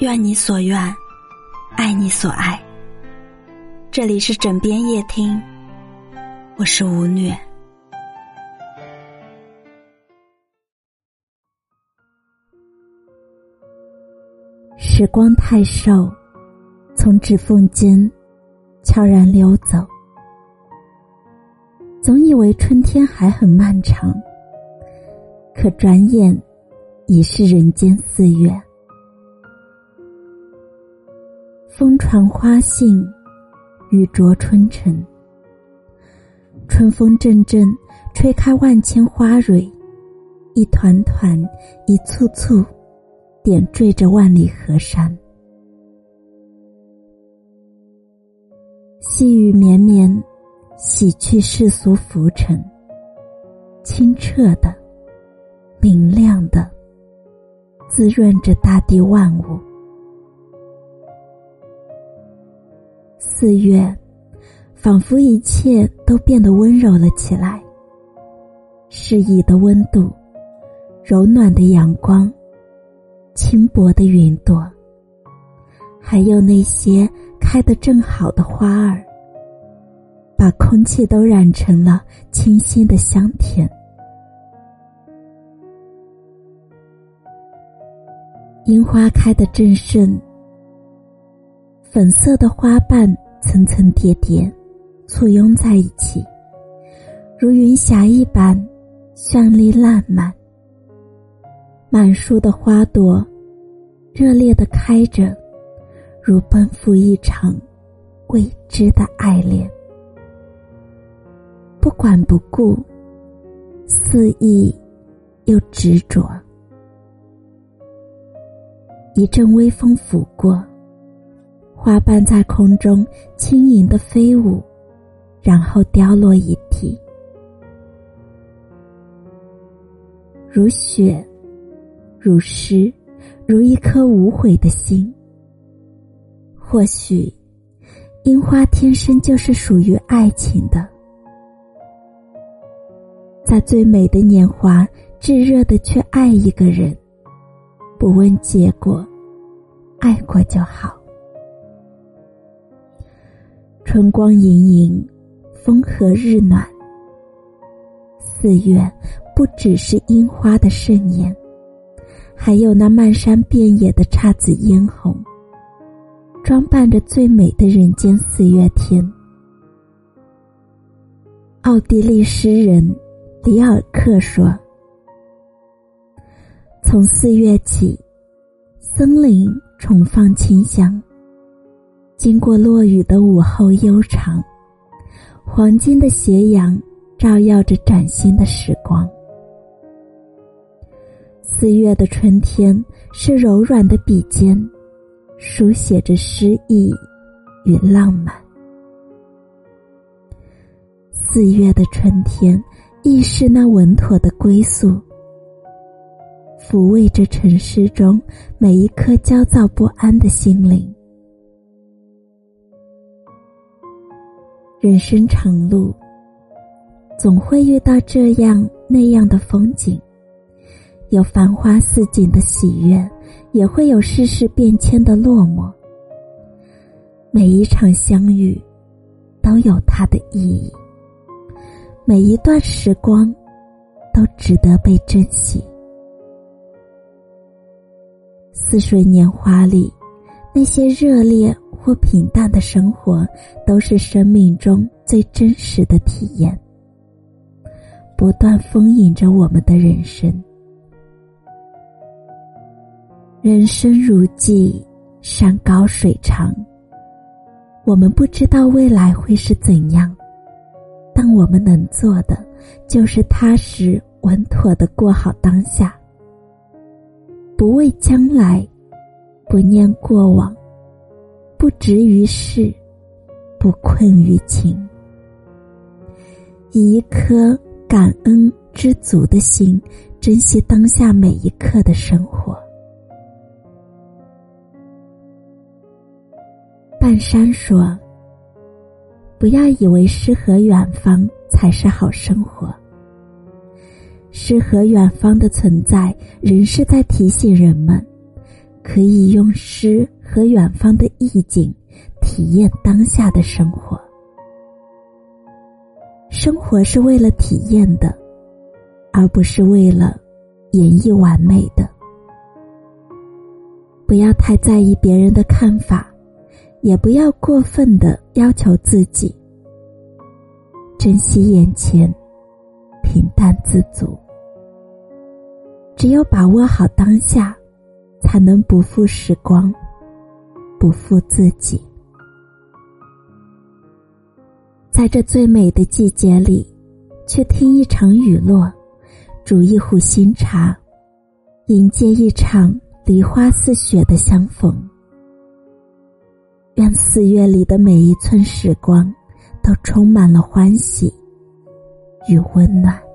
愿你所愿，爱你所爱。这里是枕边夜听，我是吴虐。时光太瘦，从指缝间悄然溜走。总以为春天还很漫长，可转眼已是人间四月。风传花信，雨着春尘。春风阵阵，吹开万千花蕊，一团团，一簇簇，点缀着万里河山。细雨绵绵，洗去世俗浮尘。清澈的，明亮的，滋润着大地万物。四月，仿佛一切都变得温柔了起来。适宜的温度，柔暖的阳光，轻薄的云朵，还有那些开得正好的花儿，把空气都染成了清新的香甜。樱花开得正盛，粉色的花瓣。层层叠叠，簇拥在一起，如云霞一般绚丽烂漫。满树的花朵，热烈的开着，如奔赴一场未知的爱恋。不管不顾，肆意又执着。一阵微风拂过。花瓣在空中轻盈的飞舞，然后凋落一地，如雪，如诗，如一颗无悔的心。或许，樱花天生就是属于爱情的，在最美的年华，炙热的去爱一个人，不问结果，爱过就好。春光盈盈，风和日暖。四月不只是樱花的盛宴，还有那漫山遍野的姹紫嫣红，装扮着最美的人间四月天。奥地利诗人里尔克说：“从四月起，森林重放清香。”经过落雨的午后悠长，黄金的斜阳照耀着崭新的时光。四月的春天是柔软的笔尖，书写着诗意与浪漫。四月的春天亦是那稳妥的归宿，抚慰着城市中每一颗焦躁不安的心灵。人生长路，总会遇到这样那样的风景，有繁花似锦的喜悦，也会有世事变迁的落寞。每一场相遇，都有它的意义。每一段时光，都值得被珍惜。似水年华里，那些热烈。或平淡的生活，都是生命中最真实的体验，不断丰盈着我们的人生。人生如寄，山高水长。我们不知道未来会是怎样，但我们能做的，就是踏实稳妥的过好当下，不畏将来，不念过往。不执于事，不困于情，以一颗感恩知足的心，珍惜当下每一刻的生活。半山说：“不要以为诗和远方才是好生活。诗和远方的存在，仍是在提醒人们。”可以用诗和远方的意境体验当下的生活。生活是为了体验的，而不是为了演绎完美的。不要太在意别人的看法，也不要过分的要求自己。珍惜眼前，平淡自足。只有把握好当下，才能不负时光，不负自己。在这最美的季节里，去听一场雨落，煮一壶新茶，迎接一场梨花似雪的相逢。愿四月里的每一寸时光，都充满了欢喜与温暖。